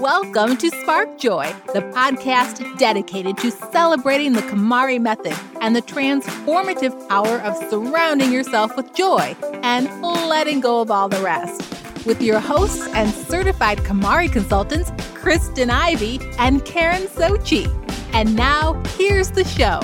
Welcome to Spark Joy, the podcast dedicated to celebrating the KonMari method and the transformative power of surrounding yourself with joy and letting go of all the rest. With your hosts and certified KonMari consultants, Kristen Ivy and Karen Socci. And now, here's the show.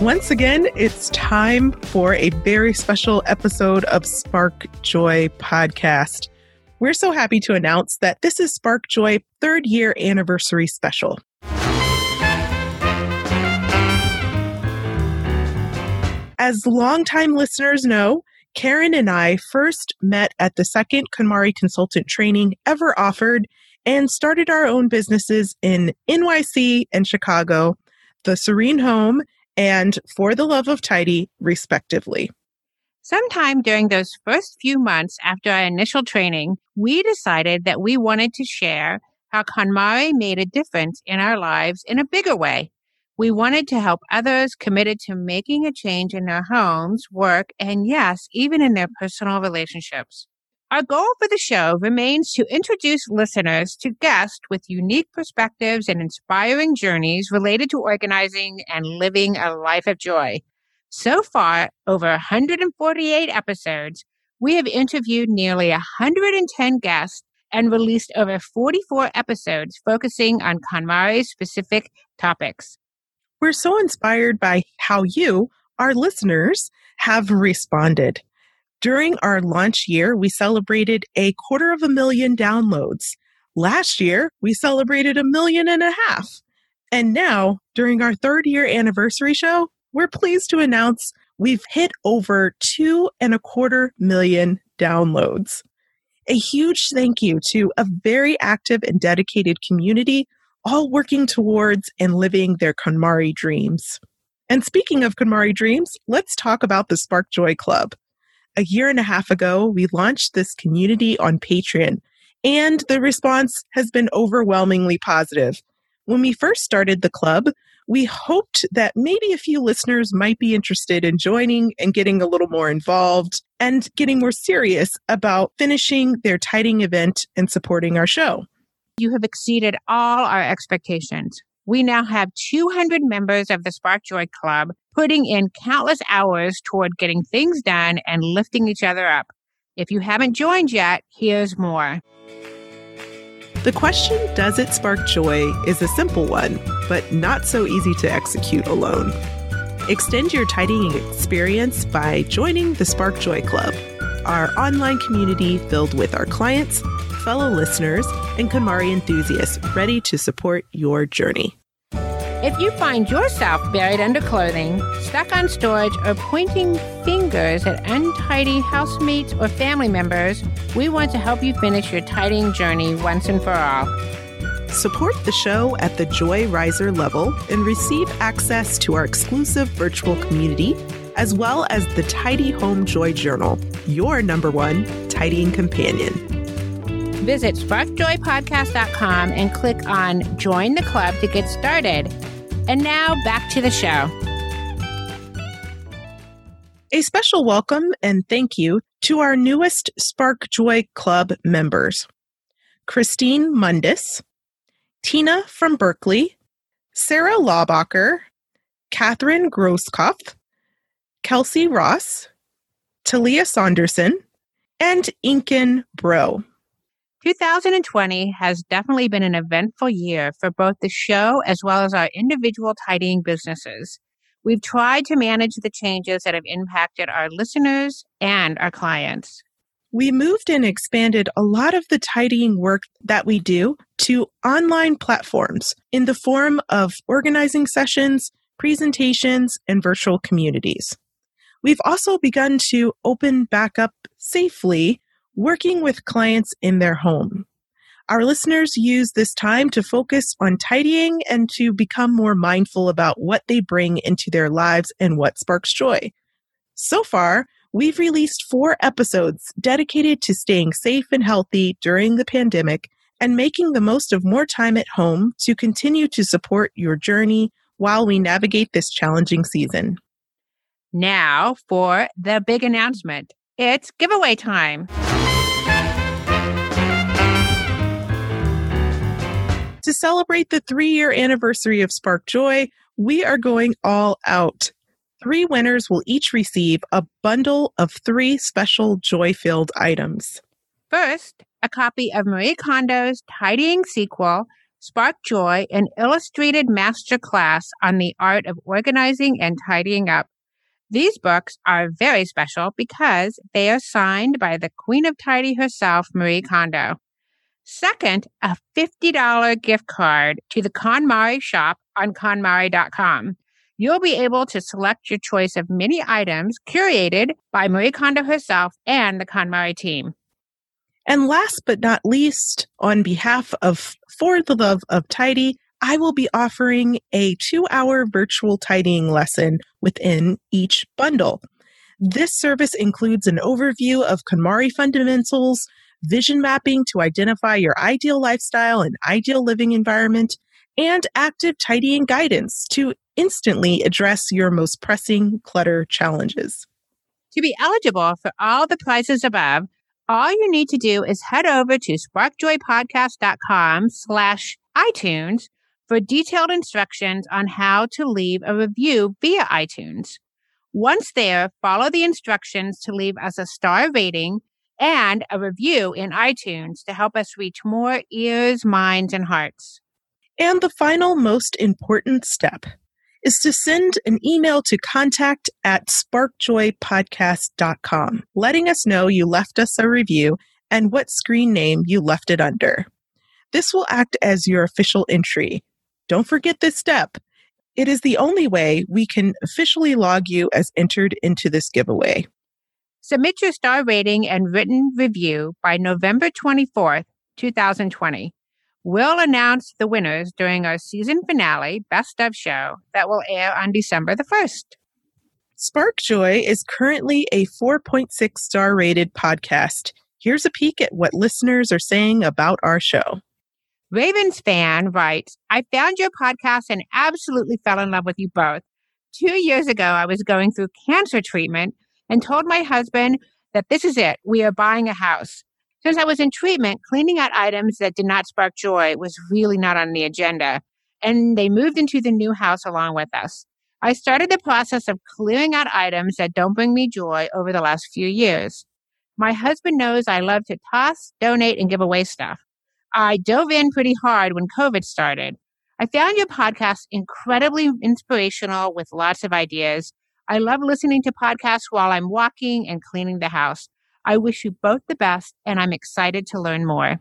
Once again, it's time for a very special episode of Spark Joy podcast. We're so happy to announce that this is Spark Joy third year anniversary special. As longtime listeners know, Karen and I first met at the second KonMari consultant training ever offered and started our own businesses in NYC and Chicago, the Serene Home and For the Love of Tidy, respectively. Sometime during those first few months after our initial training, we decided that we wanted to share how KonMari made a difference in our lives in a bigger way. We wanted to help others committed to making a change in their homes, work, and yes, even in their personal relationships. Our goal for the show remains to introduce listeners to guests with unique perspectives and inspiring journeys related to organizing and living a life of joy. So far, over 148 episodes, we have interviewed nearly 110 guests and released over 44 episodes focusing on KonMari specific topics. We're so inspired by how you, our listeners, have responded. During our launch year, we celebrated a quarter of a million downloads. Last year, we celebrated a million and a half. And now, during our third year anniversary show, we're pleased to announce we've hit over two and a quarter million downloads. A huge thank you to a very active and dedicated community, all working towards and living their KonMari dreams. And speaking of KonMari dreams, let's talk about the Spark Joy Club a year and a half ago, we launched this community on Patreon, and the response has been overwhelmingly positive. When we first started the club, we hoped that maybe a few listeners might be interested in joining and getting a little more involved and getting more serious about finishing their tidying event and supporting our show. You have exceeded all our expectations. We now have 200 members of the Spark Joy Club putting in countless hours toward getting things done and lifting each other up. If you haven't joined yet, here's more. The question, Does it spark joy? is a simple one, but not so easy to execute alone. Extend your tidying experience by joining the Spark Joy Club, our online community filled with our clients, fellow listeners, and KonMari enthusiasts ready to support your journey. If you find yourself buried under clothing, stuck on storage, or pointing fingers at untidy housemates or family members, we want to help you finish your tidying journey once and for all. Support the show at the Joy Riser level and receive access to our exclusive virtual community, as well as the Tidy Home Joy Journal, your number one tidying companion. Visit sparkjoypodcast.com and click on Join the Club to get started. And now back to the show. A special welcome and thank you to our newest Spark Joy Club members Christine Mundis, Tina from Berkeley, Sarah Laubacher, Catherine Grosskopf, Kelsey Ross, Talia Saunderson, and Inken Bro. 2020 has definitely been an eventful year for both the show as well as our individual tidying businesses. We've tried to manage the changes that have impacted our listeners and our clients. We moved and expanded a lot of the tidying work that we do to online platforms in the form of organizing sessions, presentations, and virtual communities. We've also begun to open back up safely working with clients in their home. Our listeners use this time to focus on tidying and to become more mindful about what they bring into their lives and what sparks joy. So far, we've released four episodes dedicated to staying safe and healthy during the pandemic and making the most of more time at home to continue to support your journey while we navigate this challenging season. Now for the big announcement. It's giveaway time. To celebrate the three year anniversary of Spark Joy, we are going all out. Three winners will each receive a bundle of three special joy filled items. First, a copy of Marie Kondo's tidying sequel, Spark Joy, an illustrated masterclass on the art of organizing and tidying up. These books are very special because they are signed by the Queen of Tidy herself, Marie Kondo. Second, a $50 gift card to the KonMari shop on KonMari.com. You'll be able to select your choice of many items curated by Marie Kondo herself and the KonMari team. And last but not least, on behalf of For the Love of Tidy, I will be offering a two hour virtual tidying lesson within each bundle. This service includes an overview of KonMari fundamentals, vision mapping to identify your ideal lifestyle and ideal living environment, and active tidying guidance to instantly address your most pressing clutter challenges. To be eligible for all the prizes above, all you need to do is head over to sparkjoypodcast.com slash iTunes for detailed instructions on how to leave a review via iTunes. Once there, follow the instructions to leave us a star rating and a review in iTunes to help us reach more ears, minds, and hearts. And the final most important step is to send an email to contact at sparkjoypodcast.com, letting us know you left us a review and what screen name you left it under. This will act as your official entry. Don't forget this step. It is the only way we can officially log you as entered into this giveaway. Submit your star rating and written review by November 24th, 2020. We'll announce the winners during our season finale Best of show that will air on December the 1st. Spark Joy is currently a 4.6 star rated podcast. Here's a peek at what listeners are saying about our show. Ravens fan writes, I found your podcast and absolutely fell in love with you both. Two years ago, I was going through cancer treatment and told my husband that this is it. We are buying a house. Since I was in treatment, cleaning out items that did not spark joy was really not on the agenda, and they moved into the new house along with us. I started the process of clearing out items that don't bring me joy over the last few years. My husband knows I love to toss, donate, and give away stuff. I dove in pretty hard when COVID started. I found your podcast incredibly inspirational with lots of ideas. I love listening to podcasts while I'm walking and cleaning the house. I wish you both the best, and I'm excited to learn more.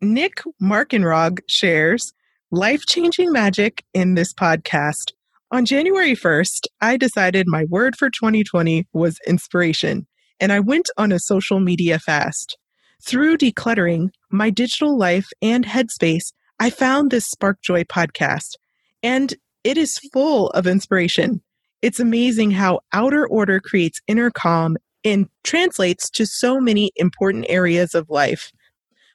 Nick Markenrog shares life changing magic in this podcast. On January 1st, I decided my word for 2020 was inspiration, and I went on a social media fast. Through decluttering my digital life and headspace, I found this Spark Joy podcast, and it is full of inspiration. It's amazing how outer order creates inner calm and translates to so many important areas of life.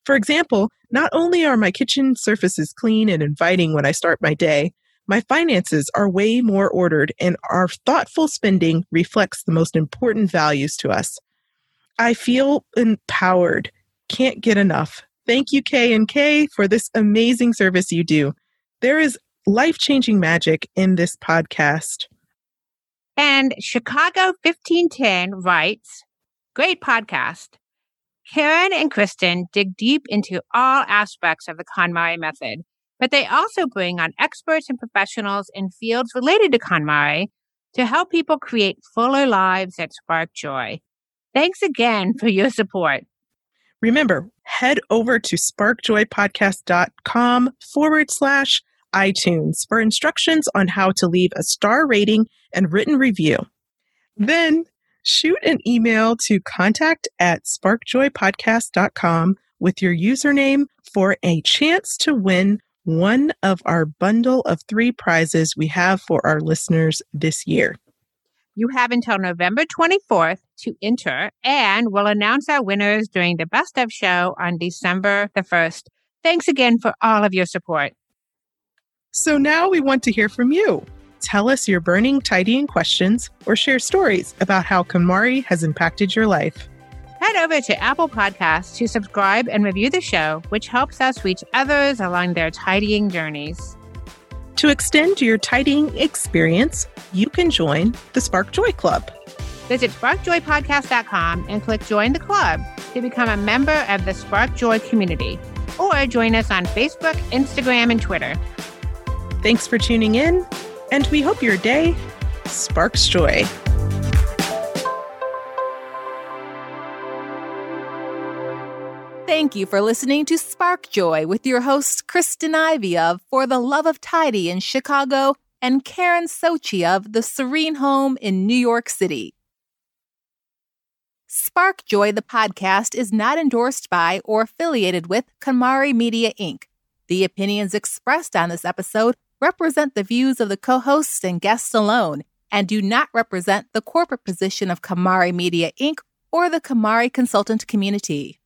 For example, not only are my kitchen surfaces clean and inviting when I start my day, my finances are way more ordered and our thoughtful spending reflects the most important values to us. I feel empowered. Can't get enough. Thank you K and K for this amazing service you do. There is life-changing magic in this podcast. And Chicago 1510 writes, Great podcast. Karen and Kristen dig deep into all aspects of the KonMari method, but they also bring on experts and professionals in fields related to KonMari to help people create fuller lives that spark joy. Thanks again for your support. Remember, head over to sparkjoypodcast.com forward slash iTunes for instructions on how to leave a star rating and written review. Then shoot an email to contact at sparkjoypodcast.com with your username for a chance to win one of our bundle of three prizes we have for our listeners this year. You have until November 24th to enter, and we'll announce our winners during the Best of show on December the 1st. Thanks again for all of your support. So now we want to hear from you. tell us your burning tidying questions, or share stories about how KonMari has impacted your life. Head over to Apple Podcasts to subscribe and review the show, which helps us reach others along their tidying journeys. To extend your tidying experience, you can join the Spark Joy Club. Visit sparkjoypodcast.com and click Join the Club to become a member of the Spark Joy community. Or join us on Facebook, Instagram, and Twitter. Thanks for tuning in, and we hope your day sparks joy. Thank you for listening to Spark Joy with your hosts Kristen Ivy of For the Love of Tidy in Chicago and Karen Socci of The Serene Home in New York City. Spark Joy, the podcast, is not endorsed by or affiliated with KonMari Media Inc. The opinions expressed on this episode represent the views of the co hosts and guests alone and do not represent the corporate position of KonMari Media Inc. or the KonMari consultant community.